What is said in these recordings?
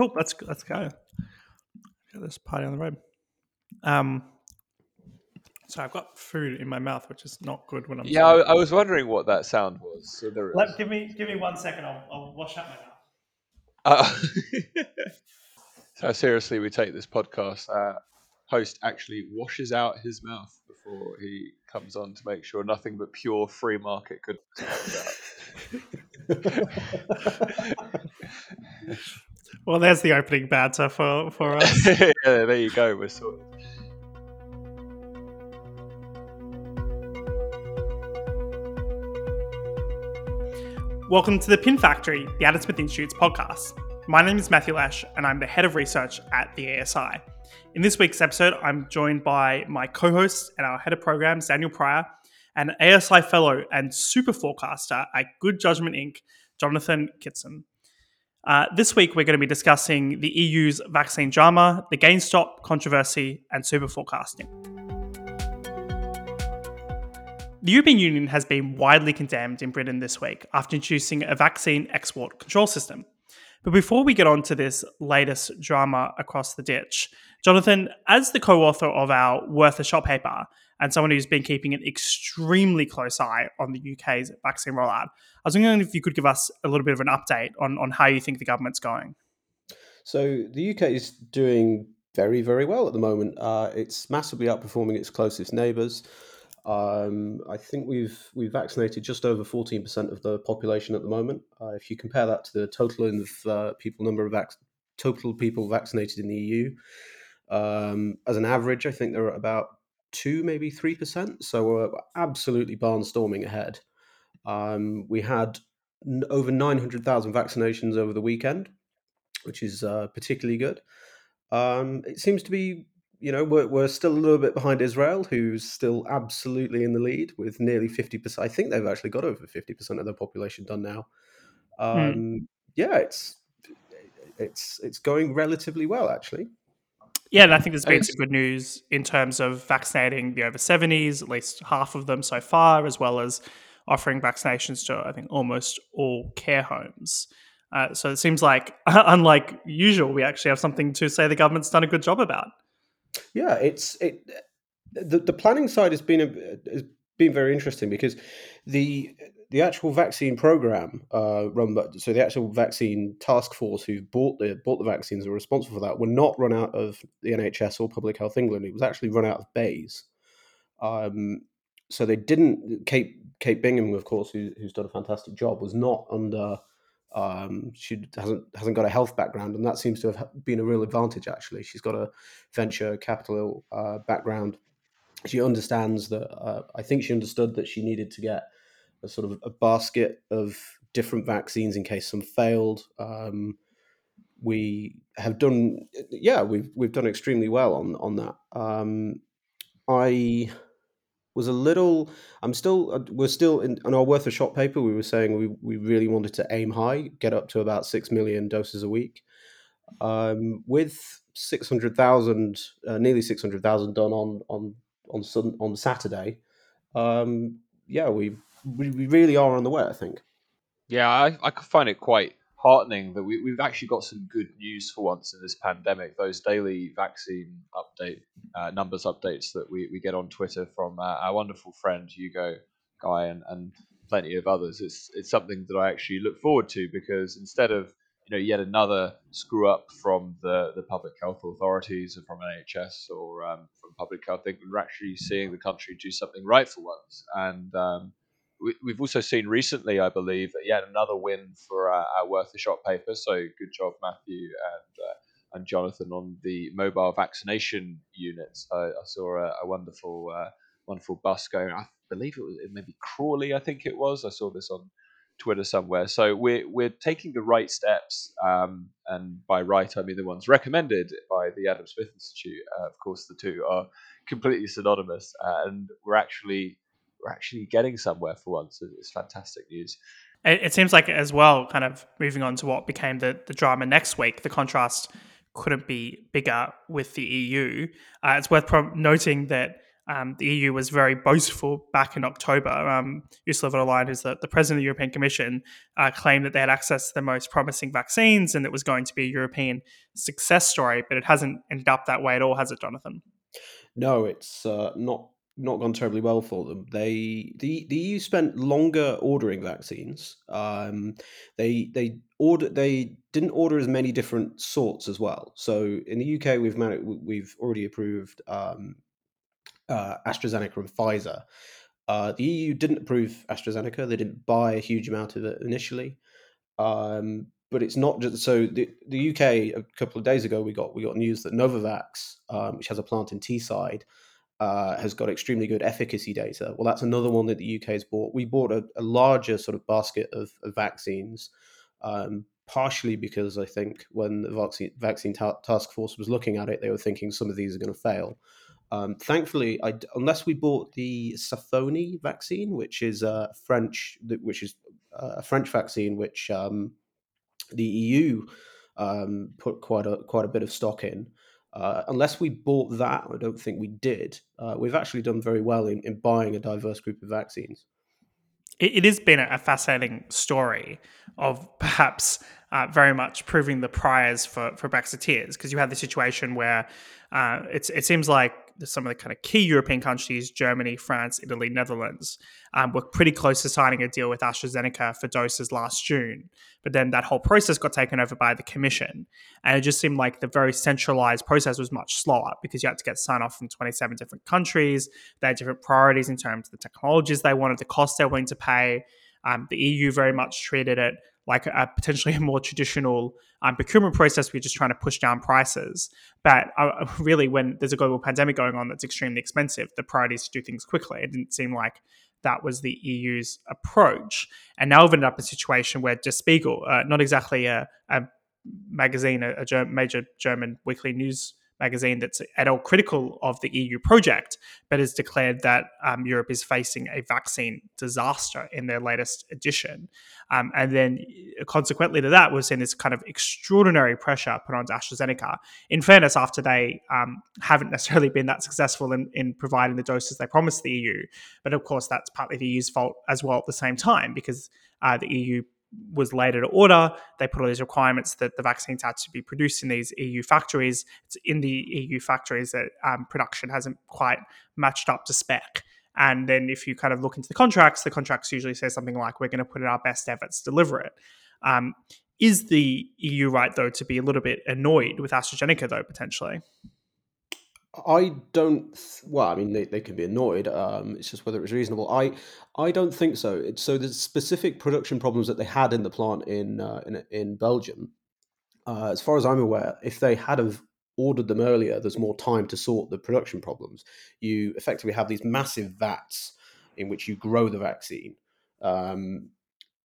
Cool. Let's let's go. Get this party on the road. Um. So I've got food in my mouth, which is not good when I'm. Yeah, I, I was wondering what that sound was. So there Let, give me give me one second. I'll, I'll wash out my mouth. Uh, so how seriously we take this podcast. Uh, host actually washes out his mouth before he comes on to make sure nothing but pure free market could. well, there's the opening banter for for us. yeah, there you go. We're sorted. Welcome to the Pin Factory, the Adam Smith Institute's podcast. My name is Matthew Lesh, and I'm the head of research at the ASI. In this week's episode, I'm joined by my co host and our head of programs, Daniel Pryor, and ASI fellow and super forecaster at Good Judgment Inc., Jonathon Kitson. Uh, this week, we're going to be discussing the EU's vaccine drama, the GameStop controversy, and super forecasting. The European Union has been widely condemned in Britain this week after introducing a vaccine export control system. But before we get on to this latest drama across the ditch, Jonathon, as the co author of our Worth a Shot paper and someone who's been keeping an extremely close eye on the UK's vaccine rollout, I was wondering if you could give us a little bit of an update on, on how you think the government's going. So the UK is doing very, very well at the moment. Uh, it's massively outperforming its closest neighbours. Um, I think we've we've vaccinated just over fourteen percent of the population at the moment. Uh, if you compare that to the total of uh, people number of vac- total people vaccinated in the EU, um, as an average, I think they're about two, maybe three percent. So we're absolutely barnstorming ahead. Um, we had n- over nine hundred thousand vaccinations over the weekend, which is uh, particularly good. Um, it seems to be you know, we're, we're still a little bit behind Israel, who's still absolutely in the lead with nearly 50%. I think they've actually got over 50% of their population done now. Hmm. Um, mm. Yeah, it's it's it's going relatively well, actually. Yeah, and I think there's been some good news in terms of vaccinating the over 70s, at least half of them so far, as well as offering vaccinations to, I think, almost all care homes. Uh, so it seems like, unlike usual, we actually have something to say the government's done a good job about. Yeah, it's it. The, the planning side has been a, has been very interesting because the the actual vaccine program uh, run so the actual vaccine task force who bought the bought the vaccines were responsible for that were not run out of the NHS or Public Health England. It was actually run out of BEIS. Um, so they didn't. Kate Kate Bingham, of course, who, who's done a fantastic job, was not under um, she hasn't hasn't got a health background, and that seems to have been a real advantage. Actually, she's got a venture capital uh, background. She understands that. Uh, I think she understood that she needed to get a sort of a basket of different vaccines in case some failed. Um, we have done, yeah, we've we've done extremely well on on that. Um, I was a little. I'm still. Uh, we're still in on our Worth a Shot paper. We were saying we we really wanted to aim high, get up to about six million doses a week. Um, with six hundred thousand, uh, nearly six hundred thousand done on on on sun, on Saturday. Um, yeah, we, we we really are on the way. I think. Yeah, I I find it quite heartening that we, we've actually got some good news for once in this pandemic. Those daily vaccine update uh, numbers updates that we, we get on Twitter from uh, our wonderful friend Hugo Gye and, and plenty of others. It's it's something that I actually look forward to because instead of you know yet another screw up from the, the public health authorities or from NHS or um, from public health, I think we're actually seeing the country do something right for once and. Um, we, have also seen recently, I believe, yet another win for our, our Worth a Shot paper. So good job, Matthew and uh, and Jonathon on the mobile vaccination units. I, I saw a, a wonderful uh, wonderful bus going. I believe it was maybe Crawley. I think it was. I saw this on Twitter somewhere. So we're we're taking the right steps, um, and by right I mean the ones recommended by the Adam Smith Institute. Uh, of course, the two are completely synonymous, uh, and we're actually we're actually getting somewhere for once. It's fantastic news. It, seems like as well, kind of moving on to what became the, the drama next week, the contrast couldn't be bigger with the EU. Uh, it's worth pro- noting that um, the EU was very boastful back in October. Um, Ursula von der Leyen, who's the, the president of the European Commission, uh, claimed that they had access to the most promising vaccines and it was going to be a European success story, but it hasn't ended up that way at all, has it, Jonathon? No, it's uh, not not gone terribly well for them. They the the EU spent longer ordering vaccines. Um, they they order they didn't order as many different sorts as well. So in the UK, we've managed, we've already approved um, uh, AstraZeneca and Pfizer. Uh, the EU didn't approve AstraZeneca. They didn't buy a huge amount of it initially. Um, but it's not just so the, the UK a couple of days ago we got we got news that Novavax, um, which has a plant in Teesside, uh, has got extremely good efficacy data. Well, that's another one that the UK has bought. We bought a, a larger sort of basket of, of vaccines, um, partially because I think when the vaccine, vaccine ta- task force was looking at it, they were thinking some of these are going to fail. Um, thankfully, I, unless we bought the Sanofi vaccine, which is a French, which is a French vaccine, which um, the EU um, put quite a quite a bit of stock in. Uh, unless we bought that, I don't think we did. Uh, we've actually done very well in, in buying a diverse group of vaccines. It, it has been a fascinating story of perhaps uh, very much proving the priors for, for Brexiteers because you had the situation where uh, it seems like some of the kind of key European countries, Germany, France, Italy, Netherlands, um, were pretty close to signing a deal with AstraZeneca for doses last June. But then that whole process got taken over by the Commission. And it just seemed like the very centralized process was much slower because you had to get sign off from 27 different countries. They had different priorities in terms of the technologies they wanted, the cost they're willing to pay. Um, the EU very much treated it like a potentially a more traditional um, procurement process. We're just trying to push down prices. But uh, really, when there's a global pandemic going on that's extremely expensive, the priority is to do things quickly. It didn't seem like that was the EU's approach. And now we've ended up in a situation where Der Spiegel, uh, not exactly a, a magazine, a, a major German weekly news magazine that's at all critical of the EU project, but has declared that um, Europe is facing a vaccine disaster in their latest edition. Um, and then, uh, consequently to that, we've seen this kind of extraordinary pressure put on AstraZeneca. In fairness, after they um, haven't necessarily been that successful in, in providing the doses they promised the EU, but of course, that's partly the EU's fault as well at the same time because uh, the EU was later to order. They put all these requirements that the vaccines had to be produced in these EU factories. It's in the EU factories that um, production hasn't quite matched up to spec. And then if you kind of look into the contracts, the contracts usually say something like, we're going to put in our best efforts to deliver it. Um, is the EU right, though, to be a little bit annoyed with AstraZeneca, though, potentially? I don't. Well, I mean, they, they can be annoyed. Um, it's just whether it's reasonable. I I don't think so. It's, so the specific production problems that they had in the plant in uh, in in Belgium, uh, as far as I'm aware, if they had have ordered them earlier, there's more time to sort the production problems. You effectively have these massive vats in which you grow the vaccine, um,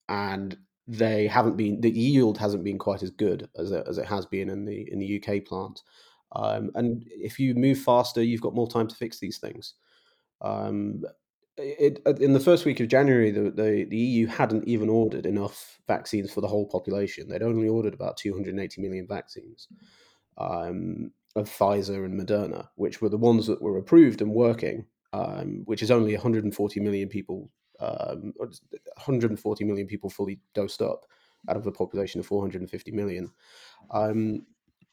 and they haven't been the yield hasn't been quite as good as it, as it has been in the in the UK plant. Um, and if you move faster, you've got more time to fix these things. Um, it, in the first week of January, the, the, the, EU hadn't even ordered enough vaccines for the whole population. They'd only ordered about 280 million vaccines um, of Pfizer and Moderna, which were the ones that were approved and working, um, which is only 140 million people, um, 140 million people fully dosed up out of a population of 450 million. Um,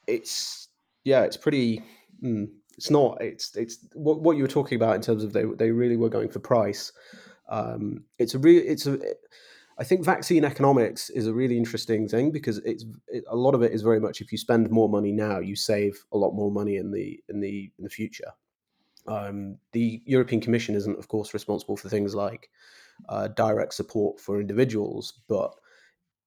it's yeah, it's pretty. Mm, it's not. It's it's what what you were talking about in terms of they they really were going for price. Um, it's a real. It's a. I think vaccine economics is a really interesting thing because it's it, a lot of it is very much if you spend more money now, you save a lot more money in the in the in the future. Um, the European Commission isn't, of course, responsible for things like uh, direct support for individuals, but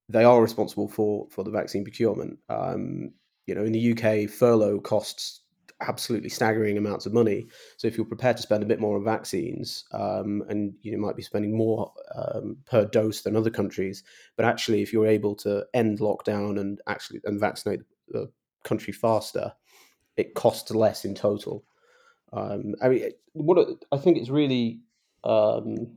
they are responsible for for the vaccine procurement. Um, you know, in the UK, furlough costs absolutely staggering amounts of money. So if you're prepared to spend a bit more on vaccines, um, and you might be spending more um, per dose than other countries, but actually, if you're able to end lockdown and actually and vaccinate the country faster, it costs less in total. Um, I mean, what I think it's really um,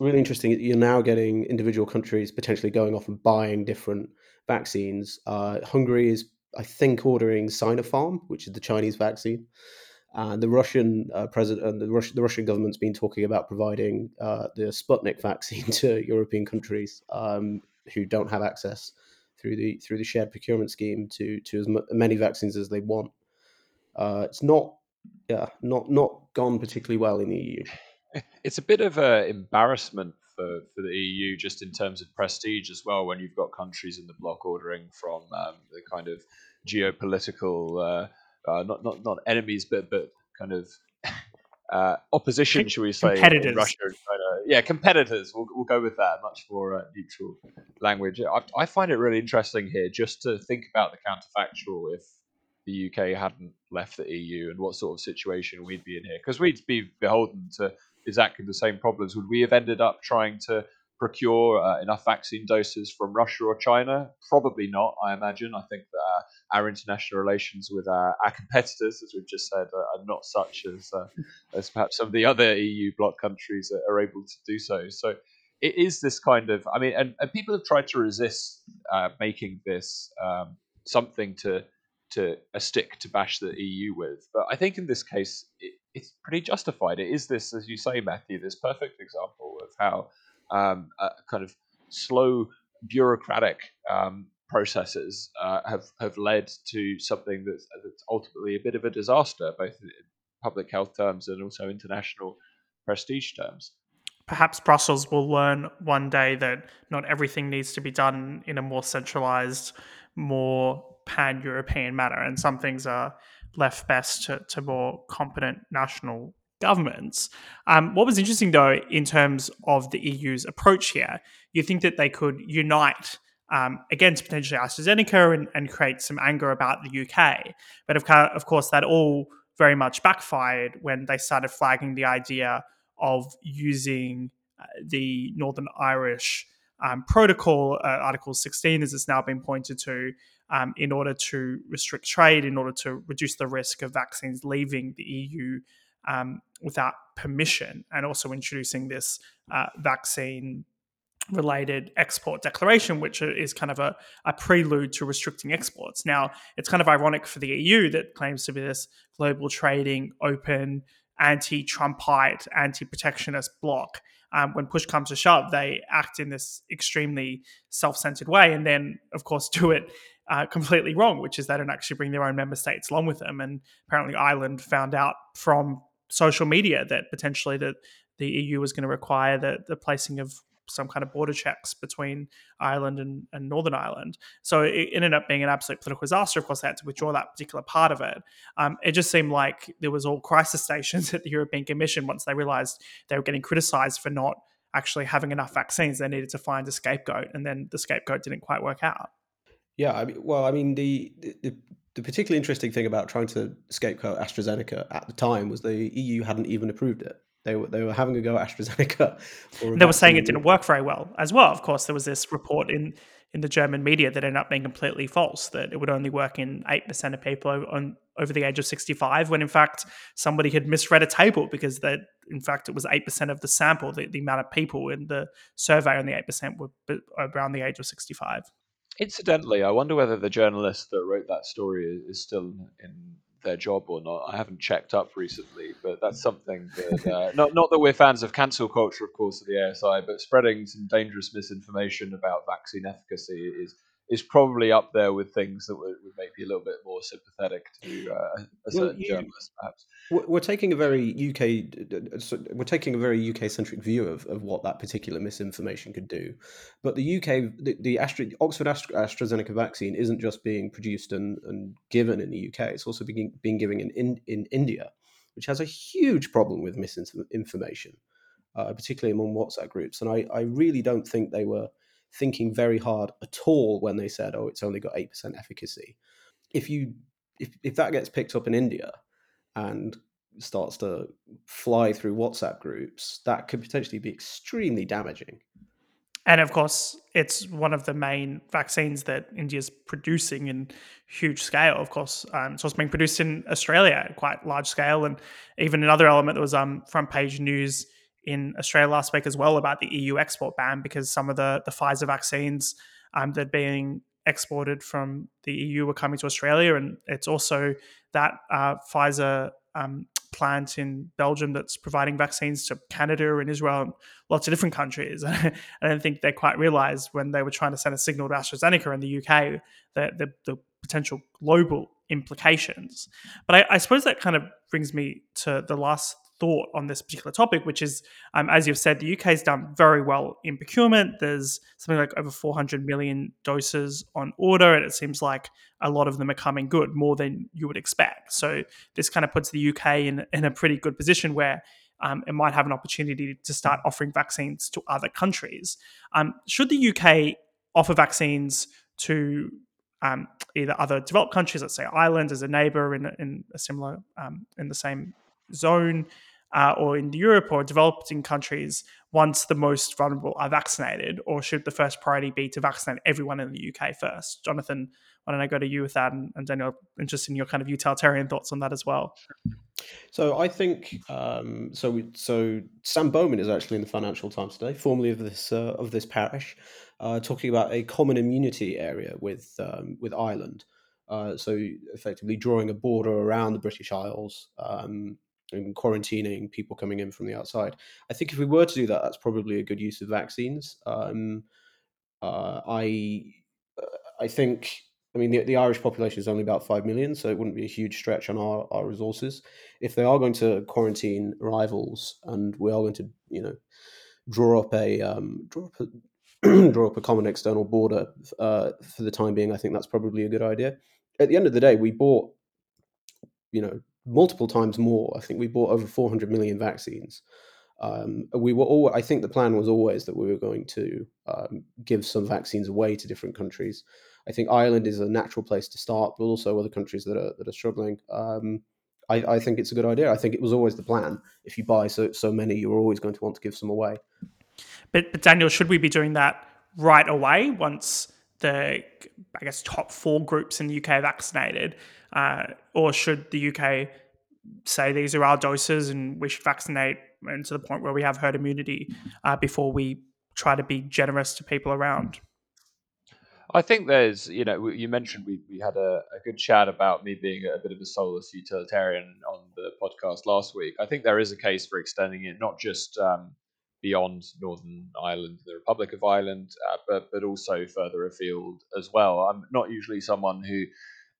really interesting. You're now getting individual countries potentially going off and buying different vaccines. Uh, Hungary is I think, ordering Sinopharm, which is the Chinese vaccine. And the Russian uh, president, the, Rus- the Russian government's been talking about providing uh, the Sputnik vaccine to European countries um, who don't have access through the through the shared procurement scheme to to as m- many vaccines as they want. Uh, it's not, yeah, not not gone particularly well in the EU. It's a bit of an embarrassment for, for the EU just in terms of prestige as well when you've got countries in the bloc ordering from um, the kind of geopolitical uh, uh, not not not enemies but but kind of uh, opposition, should we say, competitors. Russia and China. Yeah, competitors. We'll, we'll go with that. Much more uh, neutral language. I, I find it really interesting here just to think about the counterfactual if the UK hadn't left the EU and what sort of situation we'd be in here. Because we'd be beholden to exactly the same problems. Would we have ended up trying to procure uh, enough vaccine doses from Russia or China? Probably not, I imagine. I think that uh, our international relations with our, our, competitors, as we've just said, are, are not such as, uh, as perhaps some of the other EU bloc countries are, are, able to do so. So it is this kind of, I mean, and, and people have tried to resist uh, making this um, something to to a stick to bash the EU with. But I think in this case, it, it's pretty justified. It is this, as you say, Matthew, this perfect example of how um, kind of slow bureaucratic um, processes uh, have have led to something that's, that's ultimately a bit of a disaster, both in public health terms and also international prestige terms. Perhaps Brussels will learn one day that not everything needs to be done in a more centralized, more pan European manner, and some things are left best to, to more competent national governments. Um, what was interesting, though, in terms of the EU's approach here, you think that they could unite um, against potentially AstraZeneca and, and, create some anger about the UK. But of, of course, that all very much backfired when they started flagging the idea of using uh, the Northern Irish um, protocol, uh, Article 16, as it's now been pointed to, um, in order to restrict trade, in order to reduce the risk of vaccines leaving the EU um, without permission, and also introducing this uh, vaccine related export declaration, which is kind of a, a, prelude to restricting exports. Now, it's kind of ironic for the EU that claims to be this global trading, open, anti Trumpite, anti protectionist bloc um, when push comes to shove, they act in this extremely self centered way and then, of course, do it uh, completely wrong, which is they don't actually bring their own member states along with them. And apparently, Ireland found out from social media that potentially that the EU was going to require the, the placing of some kind of border checks between Ireland and, and Northern Ireland. So it ended up being an absolute political disaster. Of course, they had to withdraw that particular part of it. Um, it just seemed like there was all crisis stations at the European Commission once they realized they were getting criticized for not actually having enough vaccines. They needed to find a scapegoat, and then the scapegoat didn't quite work out. Yeah, I mean, well, I mean, the, the the particularly interesting thing about trying to scapegoat AstraZeneca at the time was the EU hadn't even approved it. They were they were having a go at AstraZeneca. they were saying it didn't work very well as well. Of course, there was this report in in the German media that ended up being completely false. That it would only work in eight percent of people on over the age of sixty five, when in fact somebody had misread a table because that in fact it was eight percent of the sample, the, the amount of people in the survey on the eight percent were around the age of sixty five. Incidentally, I wonder whether the journalist that wrote that story is still in their job or not. I haven't checked up recently, but that's something that uh, not not that we're fans of cancel culture, of course, at the ASI, but spreading some dangerous misinformation about vaccine efficacy is is probably up there with things that would, would make me a little bit more sympathetic to uh, a certain well, you, journalist, perhaps. We're taking a very UK, we're taking a very UK centric view of, of what that particular misinformation could do. But the UK, the, the Astra, Oxford Astra, AstraZeneca vaccine isn't just being produced and, and given in the UK; it's also being being given in, in in India, which has a huge problem with misinformation, uh, particularly among WhatsApp groups. And I, I really don't think they were thinking very hard at all when they said, "Oh, it's only got eight percent efficacy." If you if, if that gets picked up in India and starts to fly through WhatsApp groups, that could potentially be extremely damaging. And of course, it's one of the main vaccines that India's producing in huge scale. Of course, um, it's being produced in Australia at quite large scale. And even another element that was um, front page news in Australia last week as well about the EU export ban because some of the, the Pfizer vaccines um, that are being exported from the EU were coming to Australia, and it's also that uh, Pfizer um, plant in Belgium that's providing vaccines to Canada and Israel and lots of different countries. I don't think they quite realized when they were trying to send a signal to AstraZeneca in the UK that the, the potential global implications. But I, I, suppose that kind of brings me to the last thought on this particular topic, which is, um, as you've said, the UK has done very well in procurement. There's something like over 400 million doses on order, and it seems like a lot of them are coming good, more than you would expect. So this kind of puts the UK in, in a pretty good position where um, it might have an opportunity to start offering vaccines to other countries. Um, should the UK offer vaccines to um, either other developed countries, let's say Ireland as a neighbor in, in a similar um, in the same zone, uh, or in Europe or developing countries once the most vulnerable are vaccinated, or should the first priority be to vaccinate everyone in the UK first? Jonathon, why don't I go to you with that, and, and Daniel, interested in your kind of utilitarian thoughts on that as well. So I think um, so. So Sam Bowman is actually in the Financial Times today, formerly of this uh, of this parish, uh, talking about a common immunity area with um, with Ireland. Uh, so effectively drawing a border around the British Isles um, and quarantining people coming in from the outside. I think if we were to do that, that's probably a good use of vaccines. Um, uh, I I think I mean the, the Irish population is only about five million, so it wouldn't be a huge stretch on our, our resources. If they are going to quarantine arrivals and we are going to you know draw up a um, draw up a draw up a common external border uh, for the time being, I think that's probably a good idea. At the end of the day, we bought you know multiple times more. I think we bought over 400 million vaccines. Um, we were all. I think the plan was always that we were going to um, give some vaccines away to different countries. I think Ireland is a natural place to start, but also other countries that are that are struggling. Um, I, I, think it's a good idea. I think it was always the plan. If you buy so so many, you're always going to want to give some away. But, but Daniel, should we be doing that right away once the I guess top four groups in the UK are vaccinated, uh, or should the UK say these are our doses and we should vaccinate and to the point where we have herd immunity uh, before we try to be generous to people around? I think there's, you know, you mentioned we, we had a, a good chat about me being a bit of a soulless utilitarian on the podcast last week. I think there is a case for extending it not just um, beyond Northern Ireland, the Republic of Ireland, uh, but but also further afield as well. I'm not usually someone who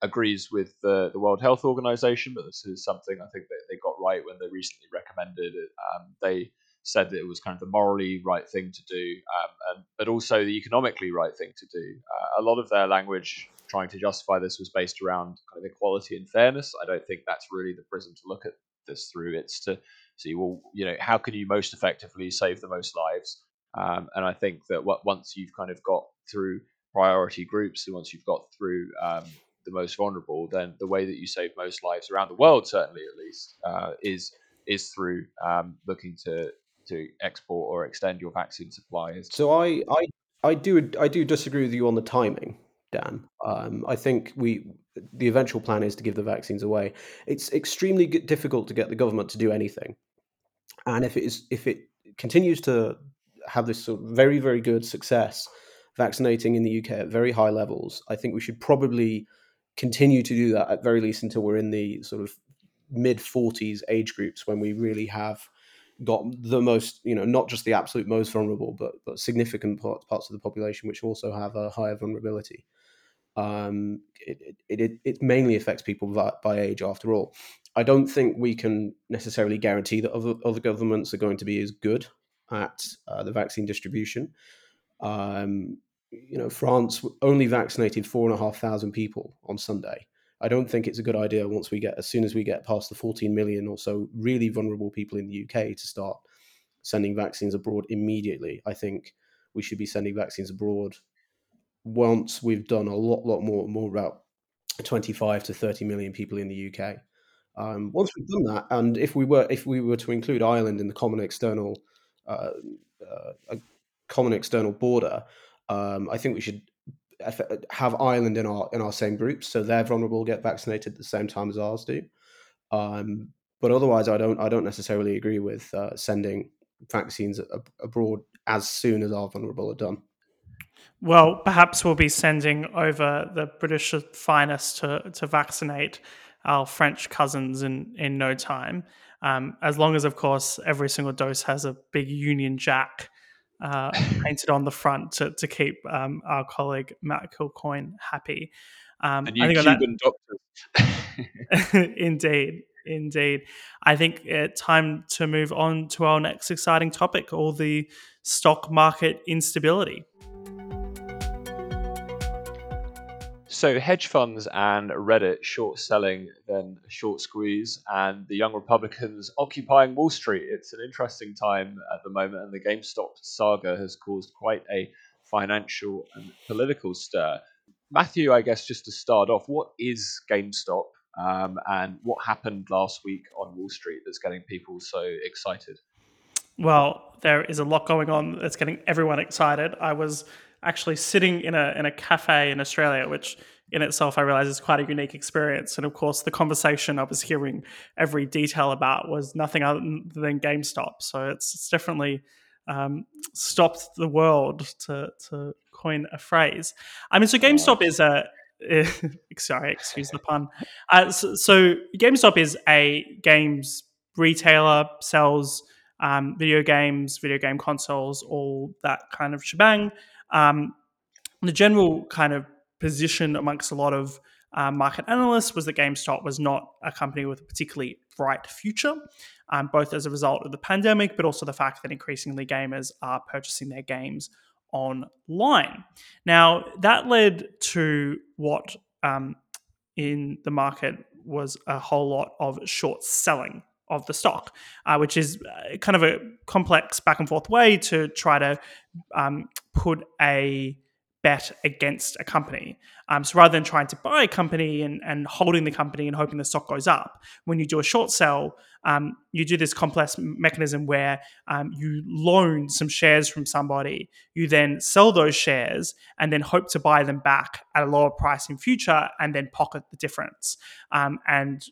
agrees with the, the World Health Organization, but this is something I think that they got right when they recently recommended it. Um, they said that it was kind of the morally right thing to do, um, and, but also the economically right thing to do. Uh, a lot of their language trying to justify this was based around kind of equality and fairness. I don't think that's really the prism to look at this through. It's to see, well, you know, how can you most effectively save the most lives? Um, and I think that what, once you've kind of got through priority groups, and once you've got through um, the most vulnerable, then the way that you save most lives around the world, certainly at least, uh, is is through um, looking to to export or extend your vaccine supplies. So I I I do I do disagree with you on the timing, Dan. Um, I think we the eventual plan is to give the vaccines away. It's extremely difficult to get the government to do anything, and if it is if it continues to have this sort of very very good success vaccinating in the UK at very high levels, I think we should probably continue to do that at very least until we're in the sort of mid 40s age groups when we really have got the most you know not just the absolute most vulnerable but but significant parts parts of the population which also have a higher vulnerability. Um, it, it, it, it mainly affects people by, by, age after all. I don't think we can necessarily guarantee that other, other governments are going to be as good at uh, the vaccine distribution. Um, you know, France only vaccinated four and a half thousand people on Sunday. I don't think it's a good idea once we get, as soon as we get past the 14 million or so really vulnerable people in the UK, to start sending vaccines abroad immediately. I think we should be sending vaccines abroad once we've done a lot, lot more, more about 25 to 30 million people in the UK. Um, once we've done that, and if we were, if we were to include Ireland in the common external, uh, uh, common external border, um, I think we should have Ireland in our in our same group, so their vulnerable get vaccinated at the same time as ours do. Um, but otherwise, I don't I don't necessarily agree with uh, sending vaccines ab- abroad as soon as our vulnerable are done. Well, perhaps we'll be sending over the British finest to, to vaccinate our French cousins in, in no time. Um, as long as, of course, every single dose has a big Union Jack uh, painted on the front to, to keep um, our colleague Matt Kilcoyne happy. Um, and you Cuban doctors. indeed, indeed. I think it's time to move on to our next exciting topic, all the stock market instability. So hedge funds and Reddit short selling, then short squeeze, and the young Republicans occupying Wall Street. It's an interesting time at the moment, and the GameStop saga has caused quite a financial and political stir. Matthew, I guess just to start off, what is GameStop, um, and what happened last week on Wall Street that's getting people so excited? Well, there is a lot going on that's getting everyone excited. I was actually sitting in a in a cafe in Australia, which in itself I realize is quite a unique experience. And of course, the conversation I was hearing every detail about was nothing other than GameStop. So it's, it's definitely um, stopped the world to to coin a phrase. I mean, so GameStop is a sorry, excuse the pun. Uh, so, so, GameStop is a games retailer, sells um, video games, video game consoles, all that kind of shebang. Um, the general kind of position amongst a lot of uh, market analysts was that GameStop was not a company with a particularly bright future, um, both as a result of the pandemic, but also the fact that increasingly gamers are purchasing their games online. Now, that led to what um, in the market was a whole lot of short selling of the stock, uh, which is uh, kind of a complex back and forth way to try to um, put a bet against a company. Um, so rather than trying to buy a company and, and holding the company and hoping the stock goes up, when you do a short sell, um, you do this complex mechanism where um, you loan some shares from somebody, you then sell those shares and then hope to buy them back at a lower price in future and then pocket the difference. Um, and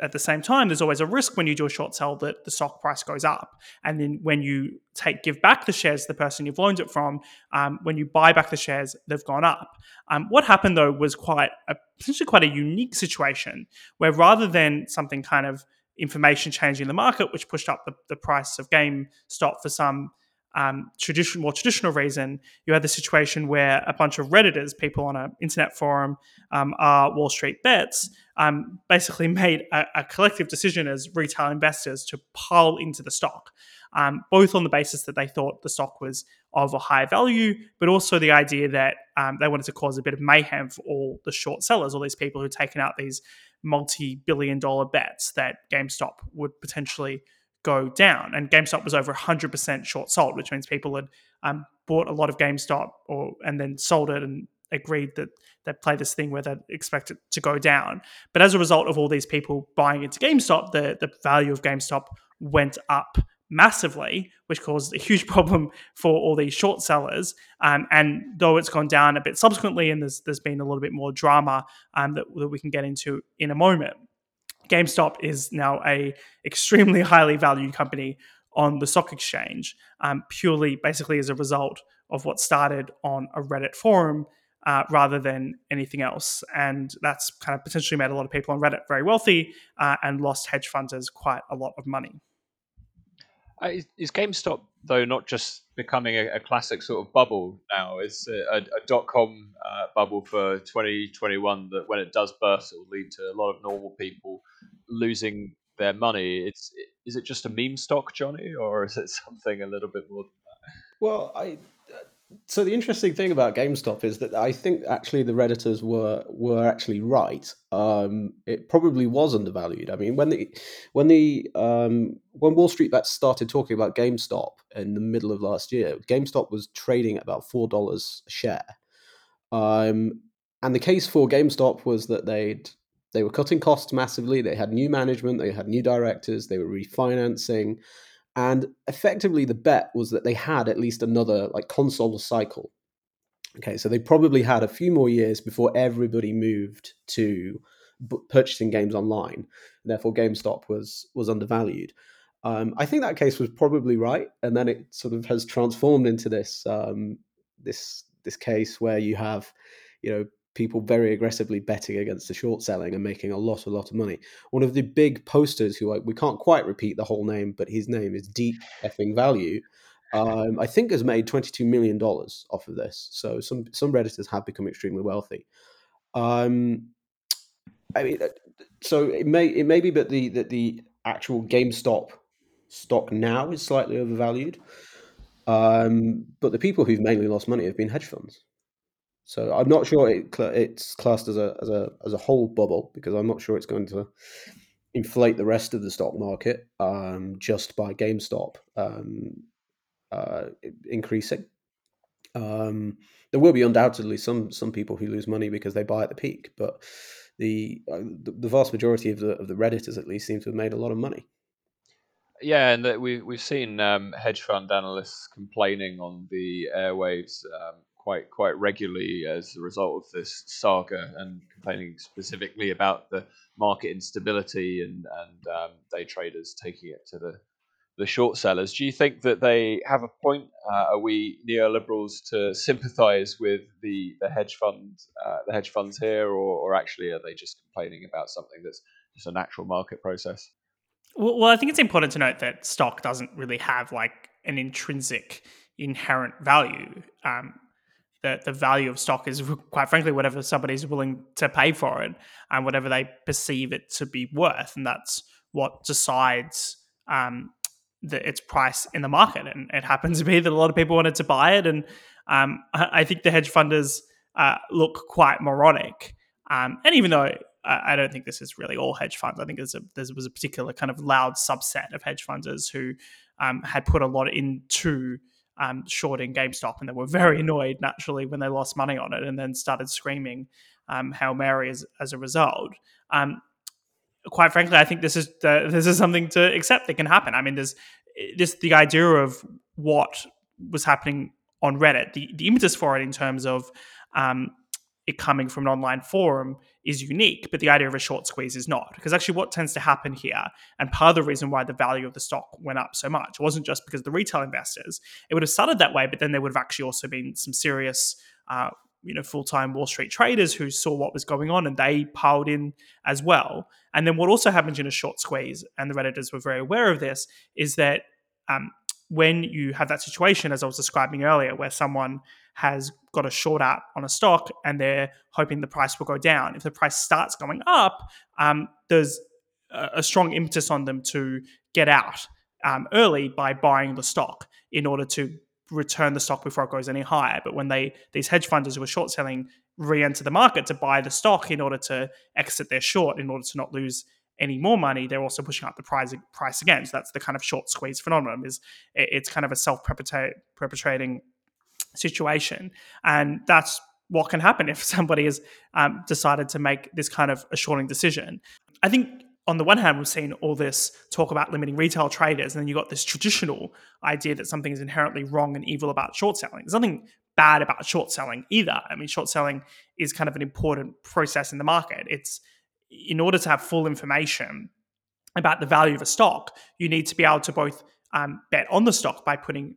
at the same time, there's always a risk when you do a short sell that the stock price goes up. And then when you take give back the shares to the person you've loaned it from, um, when you buy back the shares, they've gone up. Um, what happened though was quite a, potentially quite a unique situation where rather than something kind of information changing the market, which pushed up the, the price of GameStop for some um, traditional, more traditional reason, you had the situation where a bunch of redditors, people on an internet forum, um, are Wall Street bets, um, basically made a, a, collective decision as retail investors to pile into the stock, um, both on the basis that they thought the stock was of a high value, but also the idea that um, they wanted to cause a bit of mayhem for all the short sellers, all these people who'd taken out these multi-billion-dollar bets that GameStop would potentially go down. And GameStop was over 100% short sold, which means people had um, bought a lot of GameStop or and then sold it and agreed that they play this thing where they expect it to go down. But as a result of all these people buying into GameStop, the, the value of GameStop went up massively, which caused a huge problem for all these short sellers. Um, and though it's gone down a bit subsequently, and there's there's been a little bit more drama um, that, that we can get into in a moment. GameStop is now a extremely highly valued company on the stock exchange, um, purely basically as a result of what started on a Reddit forum uh, rather than anything else. And that's kind of potentially made a lot of people on Reddit very wealthy uh, and lost hedge funders quite a lot of money. Uh, is, is, GameStop though not just becoming a, a classic sort of bubble now? It's a, a, a dot com uh, bubble for 2021 that when it does burst, it will lead to a lot of normal people losing their money. It's is it just a meme stock, Johnny, or is it something a little bit more than that? Well, I so the interesting thing about GameStop is that I think actually the redditors were were actually right. Um, it probably was undervalued. I mean, when the when the um, when Wall Street Bets started talking about GameStop in the middle of last year, GameStop was trading at about four dollars a share. Um, and the case for GameStop was that they'd they were cutting costs massively. They had new management. They had new directors. They were refinancing. And effectively, the bet was that they had at least another like console cycle. Okay, so they probably had a few more years before everybody moved to b- purchasing games online. Therefore, GameStop was was undervalued. Um, I think that case was probably right, and then it sort of has transformed into this um, this this case where you have, you know, people very aggressively betting against the short selling and making a lot, a lot of money. One of the big posters, who I, we can't quite repeat the whole name, but his name is Deep Effing Value. Um, I think has made twenty two million dollars off of this. So some some redditors have become extremely wealthy. Um, I mean, uh, so it may it may be that the that the actual GameStop stock now is slightly overvalued, um, but the people who've mainly lost money have been hedge funds. So I'm not sure it, it's classed as a as a as a whole bubble because I'm not sure it's going to inflate the rest of the stock market um, just by GameStop um, uh, increasing. Um, there will be undoubtedly some some people who lose money because they buy at the peak, but the uh, the, the vast majority of the of the redditors at least seem to have made a lot of money. Yeah, and we we've seen um, hedge fund analysts complaining on the airwaves um, quite quite regularly as a result of this saga and complaining specifically about the market instability and and um, day traders taking it to the the short sellers. Do you think that they have a point? Uh, are we neoliberals to sympathise with the the hedge fund uh, the hedge funds here, or, or actually are they just complaining about something that's just a natural market process? Well, well, I think it's important to note that stock doesn't really have like an intrinsic inherent value. Um, the, the value of stock is quite frankly whatever somebody's willing to pay for it and whatever they perceive it to be worth. And that's what decides um, the, its price in the market. And it happens to be that a lot of people wanted to buy it. And um, I, think the hedge funders uh, look quite moronic. Um, and even though I don't think this is really all hedge funds. I think there's a there was a particular kind of loud subset of hedge funders who um, had put a lot into um, shorting GameStop, and they were very annoyed naturally when they lost money on it, and then started screaming um, "Hail Mary" as, as a result. Um, quite frankly, I think this is the, this is something to accept that can happen. I mean, there's just the idea of what was happening on Reddit, the the impetus for it in terms of um, it coming from an online forum is unique, but the idea of a short squeeze is not. Because actually, what tends to happen here, and part of the reason why the value of the stock went up so much, wasn't just because the retail investors. It would have started that way, but then there would have actually also been some serious, uh, you know, full time Wall Street traders who saw what was going on and they piled in as well. And then what also happens in a short squeeze, and the redditors were very aware of this, is that um, when you have that situation, as I was describing earlier, where someone has got a short out on a stock and they're hoping the price will go down. If the price starts going up, um, there's a strong impetus on them to get out um, early by buying the stock in order to return the stock before it goes any higher. But when they these hedge funders who are short selling re-enter the market to buy the stock in order to exit their short in order to not lose any more money, they're also pushing up the price price again. So that's the kind of short squeeze phenomenon. Is it's kind of a self perpetrating situation. And that's what can happen if somebody has um, decided to make this kind of a shorting decision. I think on the one hand, we've seen all this talk about limiting retail traders, and then you've got this traditional idea that something is inherently wrong and evil about short selling. There's nothing bad about short selling either. I mean, short selling is kind of an important process in the market. It's in order to have full information about the value of a stock, you need to be able to both um, bet on the stock by putting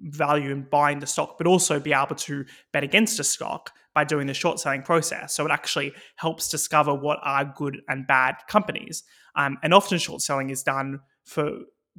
value in buying the stock, but also be able to bet against a stock by doing the short selling process. So it actually helps discover what are good and bad companies. Um, and often short selling is done for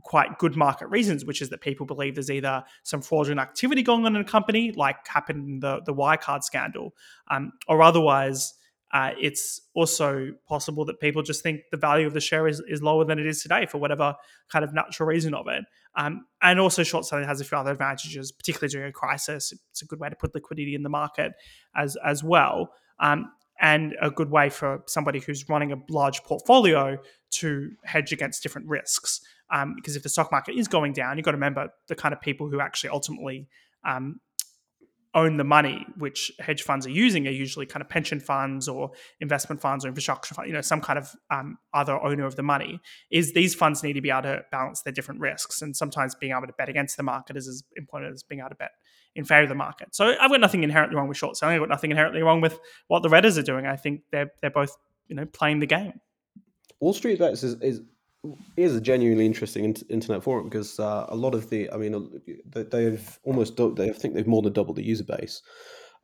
quite good market reasons, which is that people believe there's either some fraudulent activity going on in a company, like happened in the, the Wirecard scandal, um, or otherwise uh, it's also possible that people just think the value of the share is, is lower than it is today for whatever kind of natural reason of it. Um, and also, short selling has a few other advantages, particularly during a crisis. It's a good way to put liquidity in the market as as well, um, and a good way for somebody who's running a large portfolio to hedge against different risks. Um, because if the stock market is going down, you've got to remember the kind of people who actually ultimately um, own the money which hedge funds are using are usually kind of pension funds or investment funds or infrastructure funds, you know, some kind of um, other owner of the money. Is these funds need to be able to balance their different risks, and sometimes being able to bet against the market is as important as being able to bet in favor of the market. So I've got nothing inherently wrong with short selling. I've got nothing inherently wrong with what the Redders are doing. I think they're they're both you know playing the game. Wall Street bets is, is is a genuinely interesting internet forum because uh, a lot of the, I mean, they've almost, they I think they've more than doubled the user base.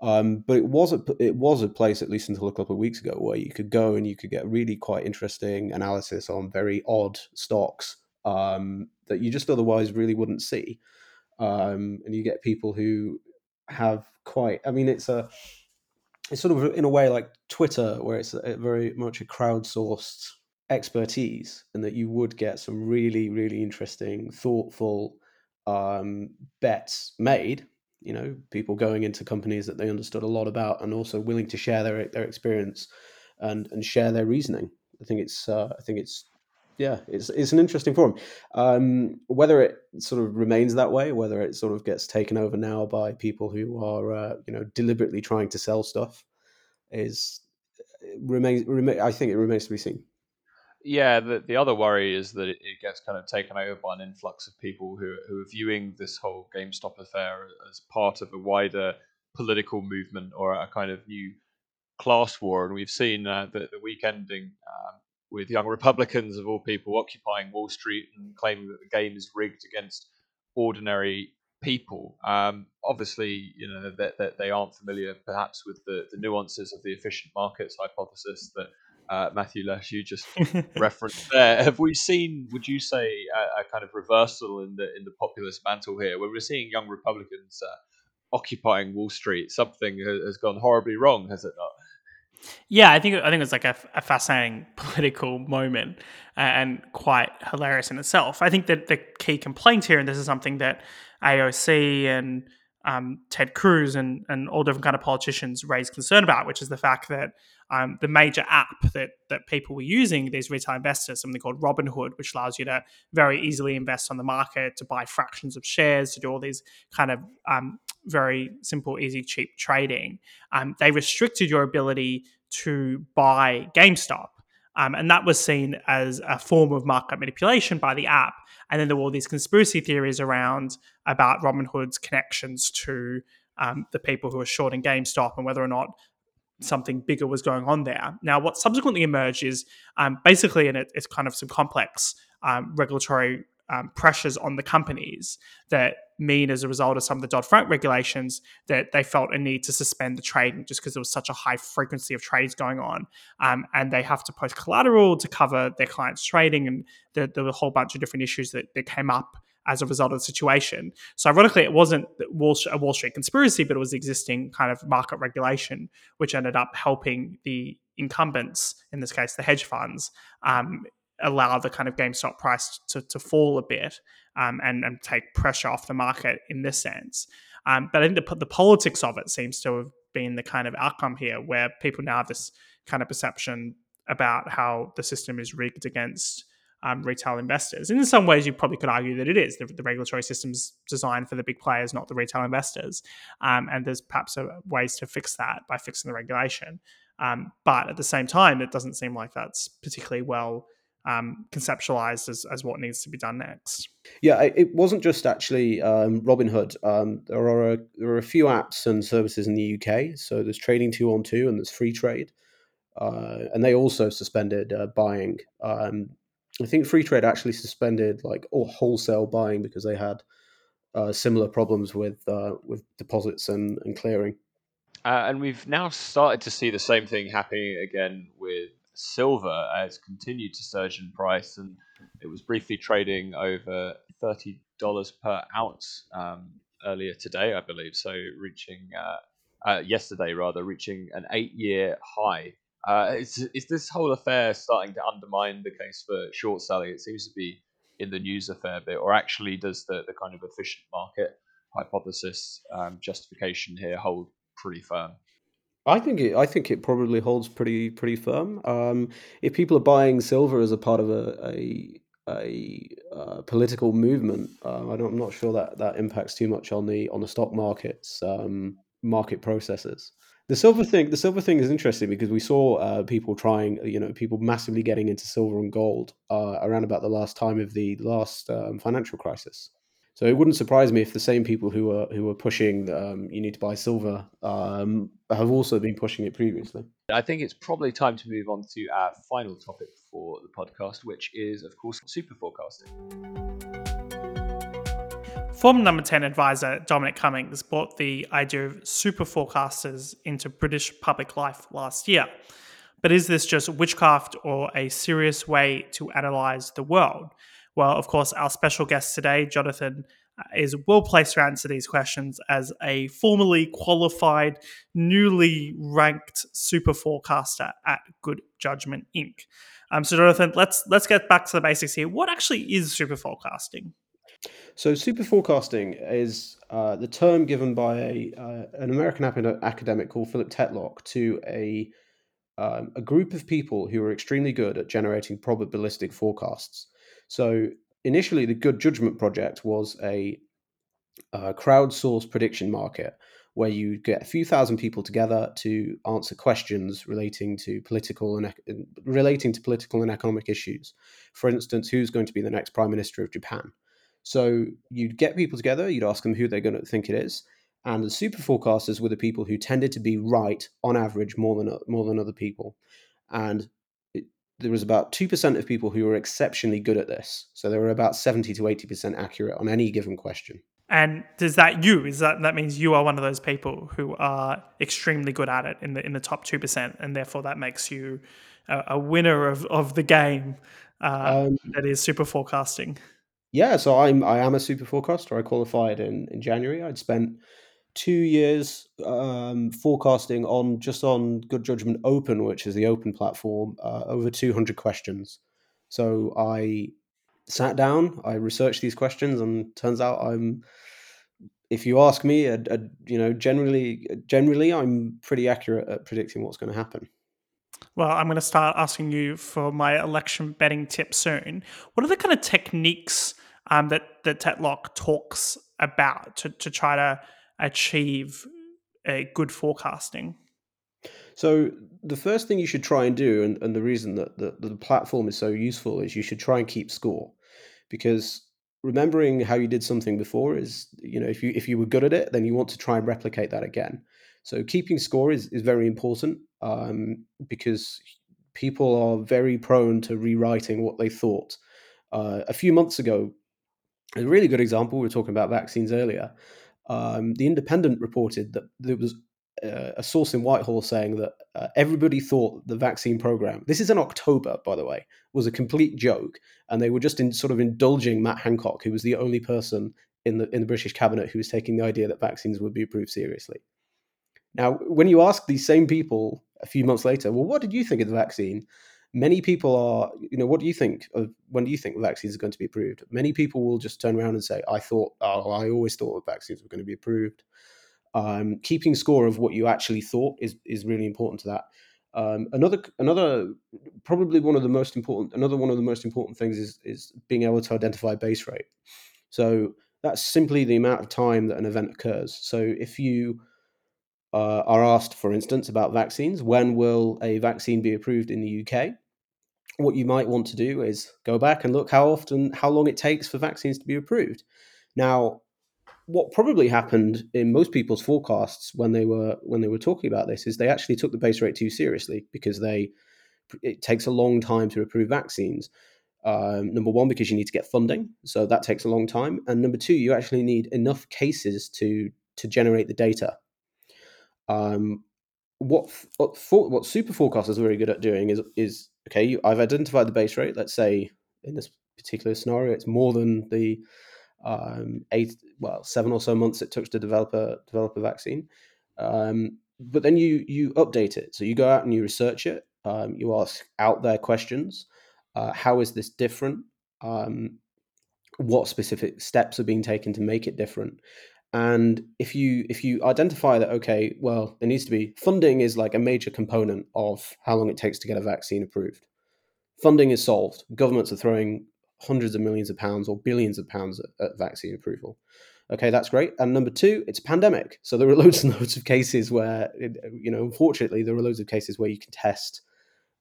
Um, but it was a it was a place at least until a couple of weeks ago where you could go and you could get really quite interesting analysis on very odd stocks um, that you just otherwise really wouldn't see, um, and you get people who have quite. I mean, it's a it's sort of in a way like Twitter, where it's very much a crowdsourced expertise, and that you would get some really really interesting, thoughtful um, bets made you know people going into companies that they understood a lot about and also willing to share their their experience and and share their reasoning. I think it's uh, i think it's yeah it's it's an interesting forum. Um, whether it sort of remains that way whether it sort of gets taken over now by people who are uh, you know deliberately trying to sell stuff is remains remain, i think it remains to be seen yeah, the, the other worry is that it, gets kind of taken over by an influx of people who, who are viewing this whole GameStop affair as part of a wider political movement or a kind of new class war. And we've seen uh, the, the week ending um, with young Republicans, of all people, occupying Wall Street and claiming that the game is rigged against ordinary people. Um, obviously, you know that, that they aren't familiar, perhaps, with the, the nuances of the efficient markets hypothesis that uh, Matthew Lesh, you just referenced there. Have we seen? Would you say a, a, kind of reversal in the in the populist mantle here, where we're seeing young Republicans uh, occupying Wall Street? Something has gone horribly wrong, has it not? Yeah, I think I think it's like a, a fascinating political moment and quite hilarious in itself. I think that the key complaint here, and this is something that AOC and um, Ted Cruz and and all different kind of politicians raise concern about, which is the fact that um, the major app that that people were using, these retail investors, something called Robinhood, which allows you to very easily invest on the market, to buy fractions of shares, to do all these kind of um, very simple, easy, cheap trading. Um, they restricted your ability to buy GameStop. Um, and that was seen as a form of market manipulation by the app. And then there were all these conspiracy theories around about Robinhood's connections to um, the people who are shorting GameStop and whether or not something bigger was going on there. Now, what subsequently emerged is um, basically, and it, it's kind of some complex um, regulatory um, pressures on the companies that mean, as a result of some of the Dodd Frank regulations, that they felt a need to suspend the trading just because there was such a high frequency of trades going on, um, and they have to post collateral to cover their clients' trading, and there, there were a whole bunch of different issues that, that came up as a result of the situation. So, ironically, it wasn't Wall, a Wall Street conspiracy, but it was existing kind of market regulation, which ended up helping the incumbents, in this case, the hedge funds, um, allow the kind of GameStop price to, to fall a bit um, and, and take pressure off the market in this sense. Um, but I think the, the politics of it seems to have been the kind of outcome here, where people now have this kind of perception about how the system is rigged against um, retail investors. And in some ways, you probably could argue that it is. The, the regulatory system's designed for the big players, not the retail investors. Um, and there's perhaps a, ways to fix that by fixing the regulation. Um, but at the same time, it doesn't seem like that's particularly well um, conceptualized as, as what needs to be done next. Yeah, it wasn't just actually um, Robinhood. Um, there are a, there are a few apps and services in the UK. So there's Trading 212 and there's Freetrade, uh, and they also suspended uh, buying. Um, I think Freetrade actually suspended like all wholesale buying because they had uh, similar problems with uh, with deposits and, and clearing. Uh, and we've now started to see the same thing happening again with silver has continued to surge in price, and it was briefly trading over thirty dollars per ounce um, earlier today, I believe. So reaching uh, uh, yesterday, rather reaching an eight-year high. Uh, is, is this whole affair starting to undermine the case for short selling? It seems to be in the news a fair bit, or actually does the, the kind of efficient market hypothesis um, justification here hold pretty firm? I think it. I think it probably holds pretty pretty firm. Um, if people are buying silver as a part of a a, a uh, political movement, uh, I am not sure that that impacts too much on the on the stock markets um, market processes. The silver thing, the silver thing is interesting because we saw uh, people trying, you know, people massively getting into silver and gold uh, around about the last time of the last um, financial crisis. So it wouldn't surprise me if the same people who are who are pushing um, you need to buy silver um, have also been pushing it previously. I think it's probably time to move on to our final topic for the podcast, which is, of course, super forecasting. Former number 10 advisor Dominic Cummings brought the idea of super forecasters into British public life last year. But is this just witchcraft or a serious way to analyse the world? Well, of course, our special guest today, Jonathon, uh, is well placed to answer these questions as a formerly qualified, newly ranked super forecaster at Good Judgment Inc. Um, so, Jonathon, let's let's get back to the basics here. What actually is super forecasting? So, super forecasting is uh, the term given by a, uh, an American academic called Philip Tetlock to a um, a group of people who are extremely good at generating probabilistic forecasts. So initially, the Good Judgment Project was a, a crowdsourced prediction market where you get a few thousand people together to answer questions relating to political and relating to political and economic issues. For instance, who's going to be the next prime minister of Japan? So you'd get people together, you'd ask them who they're going to think it is, and the super forecasters were the people who tended to be right on average more than more than other people. And there was about 2% of people who were exceptionally good at this. So they were about 70 to 80% accurate on any given question. And does that you is that that means you are one of those people who are extremely good at it in the in the top two percent, and therefore that makes you a, a winner of, of the game uh, um, that is super forecasting. Yeah, so I'm I am a super forecaster. I qualified in in January. I'd spent two years um, forecasting on just on Good Judgment Open, which is the open platform, uh, over 200 questions. So I sat down, I researched these questions, and turns out I'm, if you ask me, a, a, you know, generally, generally, I'm pretty accurate at predicting what's going to happen. Well, I'm going to start asking you for my election betting tip soon. What are the kind of techniques um, that that Tetlock talks about to to try to achieve a good forecasting? So the first thing you should try and do, and, and the reason that the, the platform is so useful, is you should try and keep score, because remembering how you did something before is, you know, if you if you were good at it, then you want to try and replicate that again. So keeping score is is very important um, because people are very prone to rewriting what they thought. Uh, a few months ago, a really good example. We were talking about vaccines earlier um, the Independent reported that there was uh, a source in Whitehall saying that uh, everybody thought the vaccine program, this is in October, by the way, was a complete joke. And they were just in sort of indulging Matt Hancock, who was the only person in the, in the British cabinet who was taking the idea that vaccines would be approved seriously. Now, when you ask these same people a few months later, well, what did you think of the vaccine? Many people are, you know, what do you think of when do you think vaccines are going to be approved? Many people will just turn around and say, I thought, oh, I always thought vaccines were going to be approved. Um, keeping score of what you actually thought is is really important to that. Um, another another probably one of the most important another one of the most important things is is being able to identify base rate. So that's simply the amount of time that an event occurs. So if you uh, are asked, for instance, about vaccines, when will a vaccine be approved in the UK? What you might want to do is go back and look how often, how long it takes for vaccines to be approved. Now, what probably happened in most people's forecasts when they were when they were talking about this is they actually took the base rate too seriously because they it takes a long time to approve vaccines. Um, number one, because you need to get funding, so that takes a long time, and number two, you actually need enough cases to to generate the data. Um, what what, for, what super forecasters are very good at doing is is okay, I've identified the base rate. Let's say in this particular scenario, it's more than the um, eight, well, seven or so months it took to develop a develop a vaccine. Um, but then you you update it. So you go out and you research it. Um, you ask out there questions. Uh, how is this different? Um, what specific steps are being taken to make it different? And if you if you identify that okay, well, there needs to be funding is like a major component of how long it takes to get a vaccine approved. Funding is solved. Governments are throwing hundreds of millions of pounds or billions of pounds at, at vaccine approval. Okay, that's great. And number two, it's a pandemic, so there are loads and loads of cases where, you know, unfortunately, there are loads of cases where you can test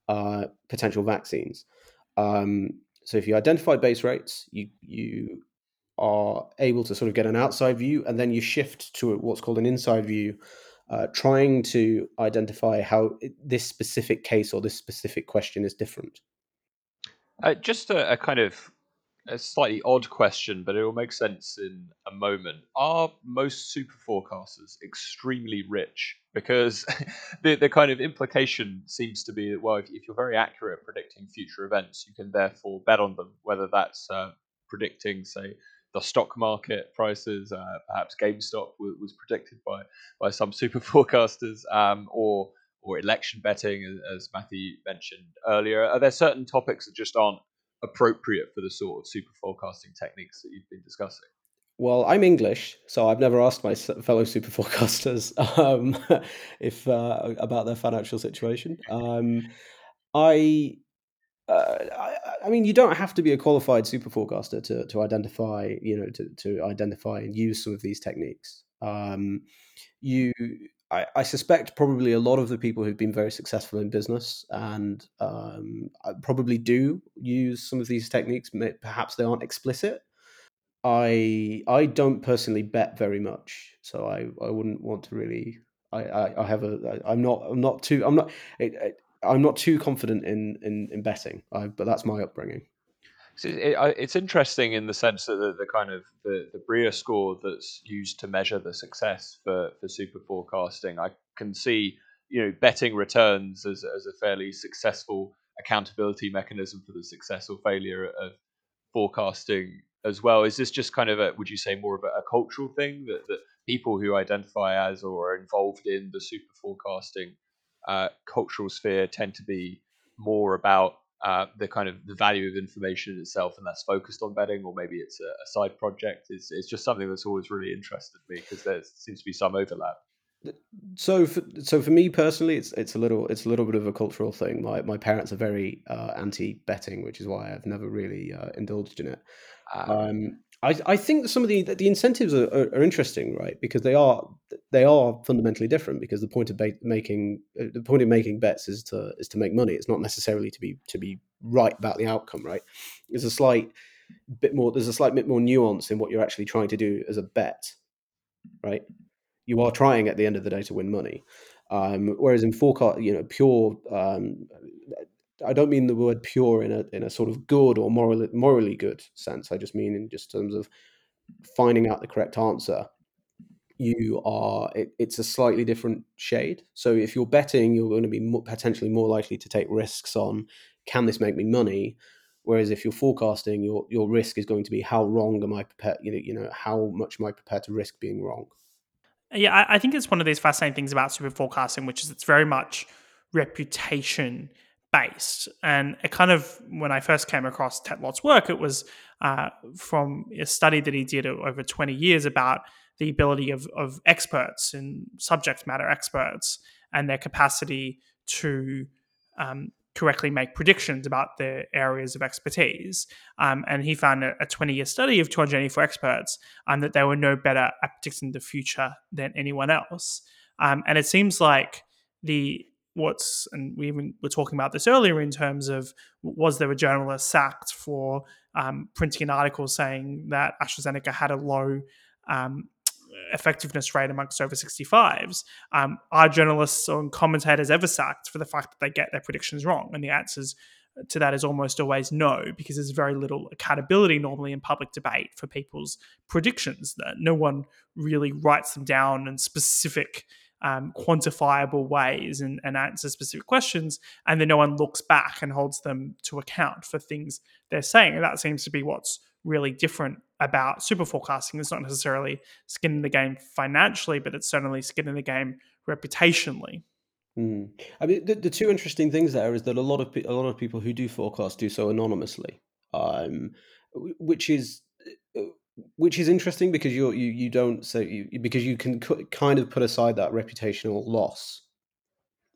uh, potential vaccines. Um, so if you identify base rates, you you are able to sort of get an outside view, and then you shift to what's called an inside view, uh, trying to identify how this specific case or this specific question is different. Uh, just a, a, kind of a slightly odd question, but it will make sense in a moment. Are most super forecasters extremely rich? Because the, the kind of implication seems to be that, well, if, if, you're very accurate at predicting future events, you can therefore bet on them, whether that's uh, predicting, say, the stock market prices, uh, perhaps GameStop was, was, predicted by, by some super forecasters, um, or or election betting, as Matthew mentioned earlier. Are there certain topics that just aren't appropriate for the sort of super forecasting techniques that you've been discussing? Well, I'm English, so I've never asked my fellow super forecasters um, if uh, about their financial situation. Um, I, uh, I, I, mean, you don't have to be a qualified super forecaster to to identify, you know, to to identify and use some of these techniques. Um, you I, I, suspect probably a lot of the people who've been very successful in business and um, probably do use some of these techniques. Perhaps they aren't explicit. I I don't personally bet very much, so I, I wouldn't want to really. I, I, I have a I'm not I'm not too I'm not I'm not too confident in in, in betting, I, but that's my upbringing. So it, it's interesting in the sense that the, the kind of the, the Brier score that's used to measure the success for, for super forecasting, I can see you know betting returns as, as a fairly successful accountability mechanism for the success or failure of forecasting as well. Is this just kind of a would you say more of a, a cultural thing that, that people who identify as or are involved in the super forecasting uh, cultural sphere tend to be more about uh, the kind of the value of information itself and that's focused on betting or maybe it's a, a side project. Is it's just something that's always really interested me because there seems to be some overlap. So for, so for me personally it's it's a little it's a little bit of a cultural thing. My my parents are very uh, anti betting which is why I've never really uh, indulged in it. Um, um, I, I think some of the the incentives are, are, are, interesting, right? Because they are they are fundamentally different. Because the point of ba- making uh, the point of making bets is to is to make money. It's not necessarily to be to be right about the outcome, right? There's a slight bit more. There's a slight bit more nuance in what you're actually trying to do as a bet, right? You are trying at the end of the day to win money. Um, whereas in forecast, you know, pure um, I don't mean the word pure in a in a sort of good or morally morally good sense. I just mean in just terms of finding out the correct answer. You are it, it's a slightly different shade. So if you're betting, you're going to be more, potentially more likely to take risks on can this make me money. Whereas if you're forecasting, your your risk is going to be how wrong am I prepared? You know, you know how much am I prepared to risk being wrong? Yeah, I, I think it's one of these fascinating things about super forecasting, which is it's very much reputation based. And it kind of, when I first came across Tetlock's work, it was uh, from a study that he did over 20 years about the ability of, of experts and subject matter experts and their capacity to um, correctly make predictions about their areas of expertise. Um, and he found a 20 year study of 284 experts um, that they were no better at predicting the future than anyone else. Um, and it seems like the what's and we even were talking about this earlier in terms of was there a journalist sacked for um, printing an article saying that AstraZeneca had a low um, effectiveness rate amongst over 65s. Um, are journalists or commentators ever sacked for the fact that they get their predictions wrong? And the answers to that is almost always no, because there's very little accountability normally in public debate for people's predictions. That no one really writes them down in specific um, quantifiable ways and, and answer specific questions, and then no one looks back and holds them to account for things they're saying. And that seems to be what's really different about super forecasting. It's not necessarily skin in the game financially, but it's certainly skin in the game reputationally. Mm. I mean, the, the two interesting things there is that a lot of a lot of people who do forecast do so anonymously, um, which is uh, which is interesting because you you you don't so you, because you can kind of put aside that reputational loss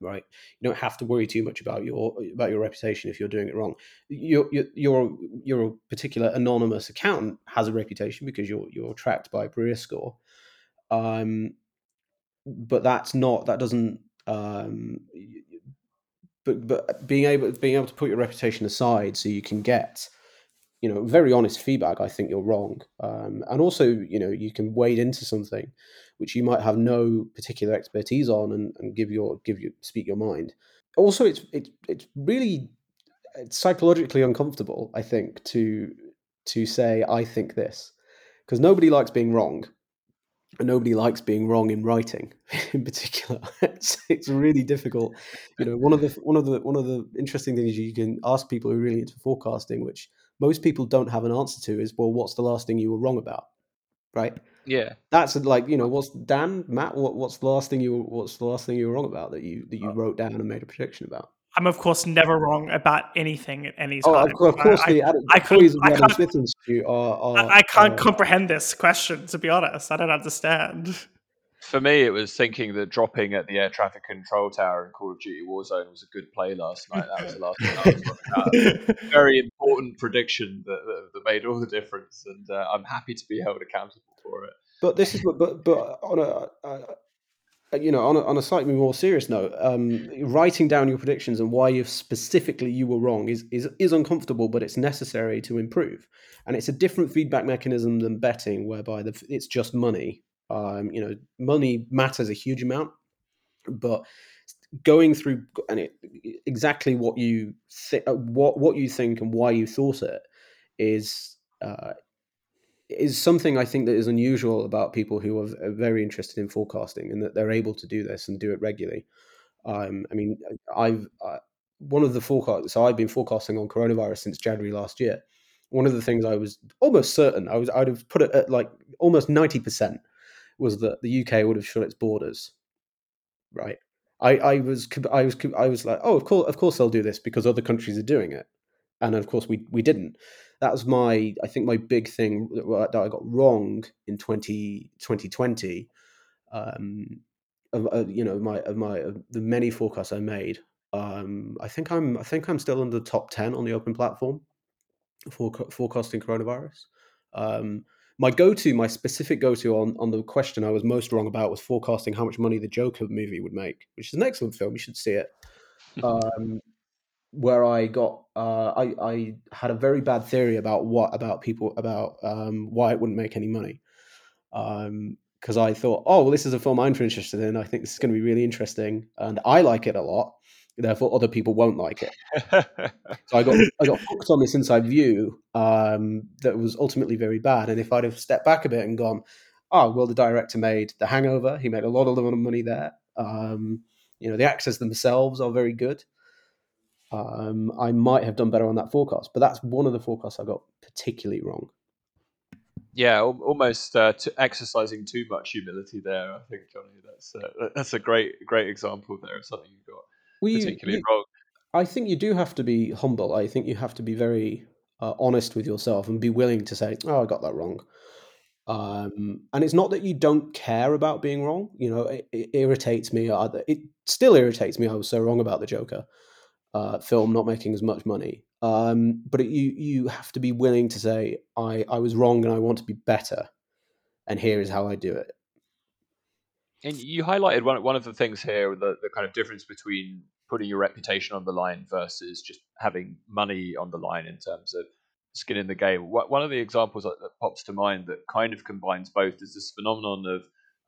right? You don't have to worry too much about your about your reputation if you're doing it wrong. Your your your, your particular anonymous accountant has a reputation because you're you're tracked by Brier score um but that's not that doesn't um but but being able being able to put your reputation aside so you can get you know very honest feedback i think you're wrong. Um, and also you know you can wade into something which you might have no particular expertise on and, and give your give you speak your mind. Also it's it's it's really it's psychologically uncomfortable i think to to say i think this. Because nobody likes being wrong. And nobody likes being wrong in writing in particular. It's, it's really difficult. You know one of the one of the one of the interesting things you can ask people who are really into forecasting which most people don't have an answer to is well what's the last thing you were wrong about right Yeah. that's like you know what's dan matt what, what's the last thing you what's the last thing you were wrong about that you that you wrote down and made a prediction about I'm of course never wrong about anything at any oh time. of course, of course I, the Adam, I employees of can't- I can't- smith institute are, are I, I can't uh, comprehend this question to be honest. I don't understand. For me, it was thinking that dropping at the air traffic control tower in Call of Duty Warzone was a good play last night. That was the last I was. Very important prediction that, that, that made all the difference, and uh, I'm happy to be held accountable for it. But this is but but on a, uh, you know, on a, on a slightly more serious note, um, writing down your predictions and why you specifically you were wrong is is is uncomfortable, but it's necessary to improve. And it's a different feedback mechanism than betting, whereby the, it's just money. Um, you know, money matters a huge amount, but going through and it, exactly what you th- what what you think and why you thought it is uh, is something I think that is unusual about people who are very interested in forecasting and that they're able to do this and do it regularly. Um, I mean, I've uh, one of the forecasts. So I've been forecasting on coronavirus since January last year. One of the things I was almost certain I was I'd have put it at like almost ninety percent was that the UK would have shut its borders. Right. I, I was I was I was like, oh, of course, of course they'll do this because other countries are doing it, and of course we we didn't. That was my I think my big thing that, I got wrong in 20, 2020. Um, of, uh, you know my of my of the many forecasts I made. Um, I think I'm I think I'm still in the top ten on the open platform for forecasting coronavirus. Um, my go-to, my specific go-to on on the question I was most wrong about was forecasting how much money the Joker movie would make, which is an excellent film. You should see it. Um, where I got, uh, I I had a very bad theory about what about people about um, why it wouldn't make any money. Because I thought, oh well, this is a film I'm interested in. I think this is going to be really interesting, and I like it a lot. Therefore, other people won't like it. So I got I got hooked on this inside view um, that was ultimately very bad. And if I'd have stepped back a bit and gone, oh well, the director made The Hangover. He made a lot of money there. Um, you know, the actors themselves are very good. Um, I might have done better on that forecast, but that's one of the forecasts I got particularly wrong. yeah, almost uh, t- exercising too much humility there. I think Johnny, that's uh, that's a great great example there of something you got Well, you- particularly you- wrong. I think you do have to be humble. I think you have to be very uh, honest with yourself and be willing to say, "Oh, I got that wrong." Um, and it's not that you don't care about being wrong. You know, it, it irritates me. It still irritates me. I was so wrong about the Joker uh, film not making as much money. Um, but it, you you have to be willing to say, "I I was wrong and I want to be better." And here is how I do it. And you highlighted one one of the things here, the, the kind of difference between putting your reputation on the line versus just having money on the line in terms of skin in the game. One of the examples that, pops to mind that kind of combines both is this phenomenon of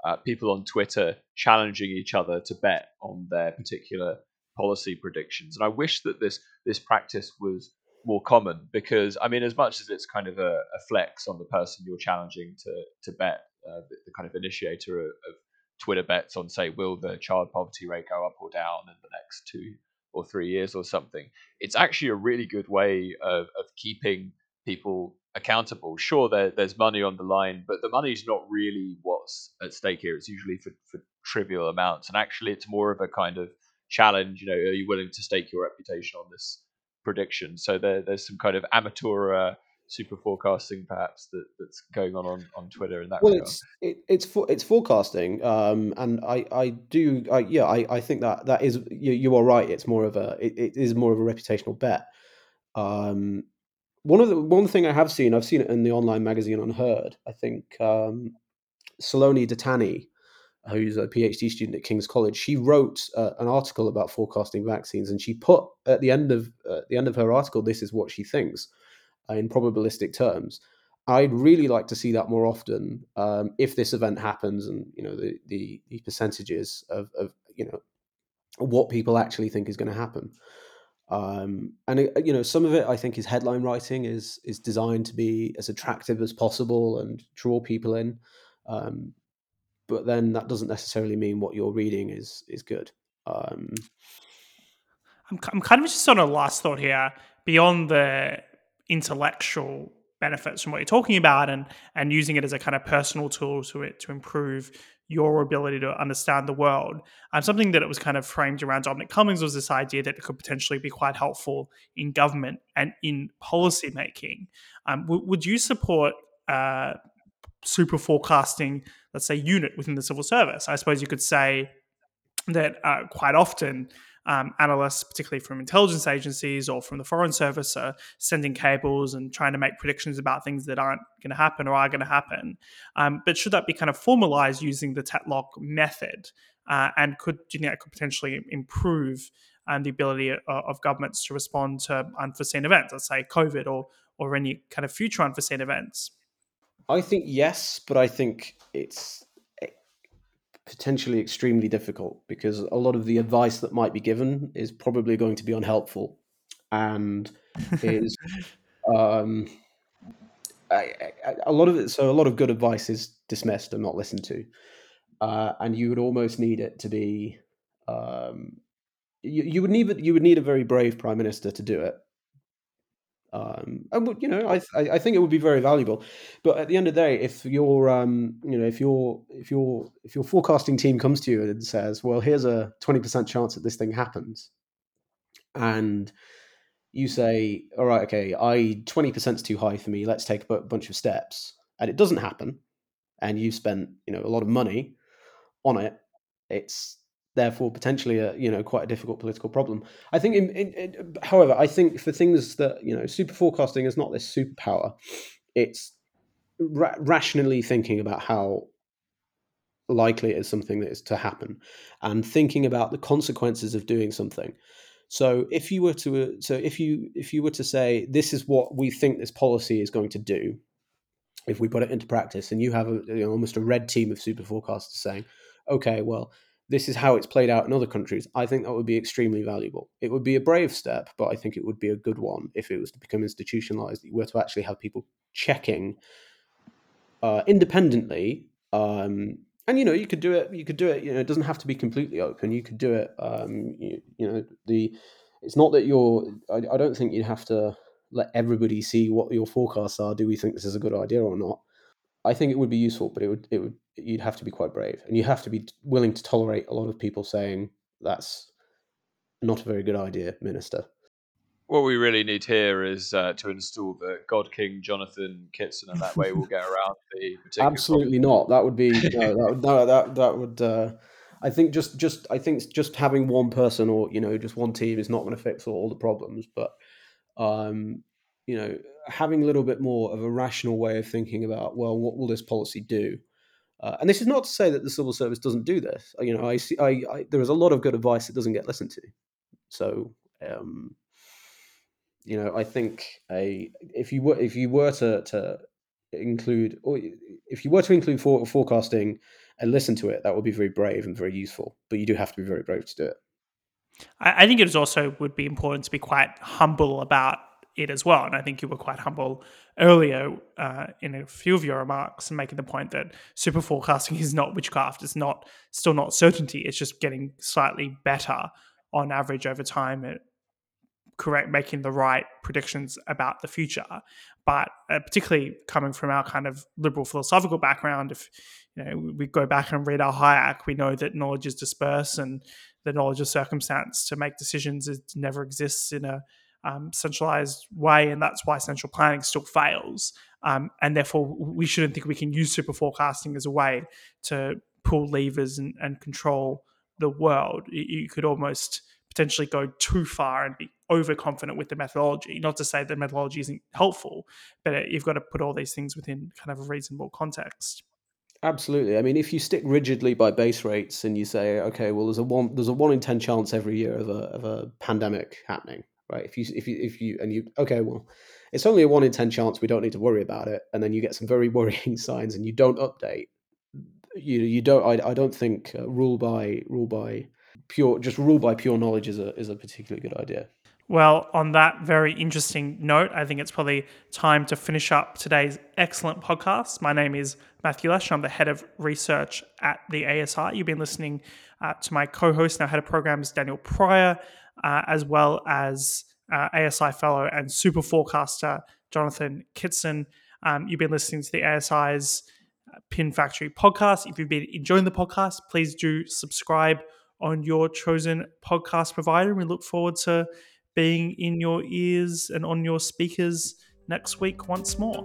uh, people on Twitter challenging each other to bet on their particular policy predictions. And I wish that this this practice was more common because I mean, as much as it's kind of a, a flex on the person you're challenging to to bet, uh, the, the kind of initiator of, of Twitter bets on, say, will the child poverty rate go up or down in the next two or three years or something. It's actually a really good way of, of keeping people accountable. Sure, there, there's money on the line, but the money's not really what's at stake here. It's usually for, for trivial amounts. And actually, it's more of a kind of challenge. You know, are you willing to stake your reputation on this prediction? So there, there's some kind of amateur uh, super forecasting perhaps that, that's going on, on on Twitter and that Well, regard. it's it, it's for, it's forecasting, um, and I I do I, yeah I, I think that that is you, you are right. It's more of a it, it is more of a reputational bet. Um, one of the one thing I have seen I've seen it in the online magazine UnHerd. I think um, Saloni Dattani, who's a PhD student at King's College, she wrote uh, an article about forecasting vaccines, and she put at the end of uh, at the end of her article, this is what she thinks. In probabilistic terms. I'd really like to see that more often um, if this event happens, and you know the the, the percentages of, of you know what people actually think is going to happen. Um, and it, you know, some of it I think is headline writing is is designed to be as attractive as possible and draw people in. Um, but then that doesn't necessarily mean what you're reading is is good. Um, I'm I'm kind of just on a last thought here beyond the intellectual benefits from what you're talking about and and using it as a kind of personal tool to it to improve your ability to understand the world. Um, something that it was kind of framed around Dominic Cummings was this idea that it could potentially be quite helpful in government and in policy making. Um, w- would you support uh, super forecasting, let's say, unit within the civil service? I suppose you could say that uh, quite often um, analysts, particularly from intelligence agencies or from the Foreign Service, are sending cables and trying to make predictions about things that aren't going to happen or are going to happen. Um, but should that be kind of formalized using the Tetlock method? Uh, and could do you think that could potentially improve um, the ability of, of governments to respond to unforeseen events, let's say COVID or or any kind of future unforeseen events? I think yes, but I think it's potentially extremely difficult because a lot of the advice that might be given is probably going to be unhelpful and is um, a lot of it. So a lot of good advice is dismissed and not listened to, uh, and you would almost need it to be. Um, you, you would need you would need a very brave prime minister to do it um, and you know, I, I think it would be very valuable. But at the end of the day, if your um, you know, if your if your if your forecasting team comes to you and says, "Well, here's a twenty percent chance that this thing happens," and you say, "All right, okay, I twenty percent is too high for me. Let's take a bunch of steps," and it doesn't happen, and you spent you know a lot of money on it, it's therefore potentially a you know quite a difficult political problem. I think, in, in, in, however, I think for things that you know, super forecasting is not this superpower. It's ra- rationally thinking about how likely it is something that is to happen, and thinking about the consequences of doing something. So if you were to so if you if you were to say this is what we think this policy is going to do, if we put it into practice, and you have a, you know, almost a red team of super forecasters saying, okay, well this is how it's played out in other countries, I think that would be extremely valuable. It would be a brave step, but I think it would be a good one if it was to become institutionalized. That you were to actually have people checking uh, independently. Um, and you know, you could do it. You could do it. You know, it doesn't have to be completely open. You could do it. Um, you, you know, the it's not that you're. I, I don't think you'd have to let everybody see what your forecasts are. Do we think this is a good idea or not? I think it would be useful, but it would it would you'd have to be quite brave, and you have to be willing to tolerate a lot of people saying that's not a very good idea, Minister. What we really need here is uh, to install the God King Jonathon Kitson, and that way we'll get around the Absolutely problem. not. That would be no, that, would, no, that that would. Uh, I think just just I think just having one person or you know just one team is not going to fix all the problems, but um, you know having a little bit more of a rational way of thinking about well what will this policy do? Uh, and this is not to say that the civil service doesn't do this. You know i see I, I there is a lot of good advice that doesn't get listened to. So um, you know i think a if you were if you were to to include or if you were to include for, forecasting and listen to it that would be very brave and very useful. But you do have to be very brave to do it. I think it also would be important to be quite humble about it as well. And I think you were quite humble earlier uh, in a few of your remarks, and making the point that super forecasting is not witchcraft. It's not still not certainty. It's just getting slightly better on average over time at correct making the right predictions about the future. But uh, particularly coming from our kind of liberal philosophical background, if you know we go back and read our Hayek, we know that knowledge is dispersed and the knowledge of circumstance to make decisions it never exists in a um, centralized way, and that's why central planning still fails. Um, and therefore, we shouldn't think we can use super forecasting as a way to pull levers and, and control the world. You, could almost potentially go too far and be overconfident with the methodology. Not to say the methodology isn't helpful, but you've got to put all these things within kind of a reasonable context. Absolutely. I mean, if you stick rigidly by base rates and you say, okay, well, there's a one there's a one in ten chance every year of a of a pandemic happening, right? If you if you if you and you okay, well, it's only a one in ten chance. We don't need to worry about it, and then you get some very worrying signs, and you don't update. You you don't. I, I don't think uh, rule by rule by pure just rule by pure knowledge is a is a particularly good idea. Well, on that very interesting note, I think it's probably time to finish up today's excellent podcast. My name is Matthew Lesh. I'm the head of research at the ASI. You've been listening uh, to my co host, now head of programs, Daniel Pryor, uh, as well as uh, ASI fellow and super forecaster, Jonathon Kitson. Um, you've been listening to the ASI's uh, Pin Factory podcast. If you've been enjoying the podcast, please do subscribe on your chosen podcast provider. We look forward to being in your ears and on your speakers next week once more.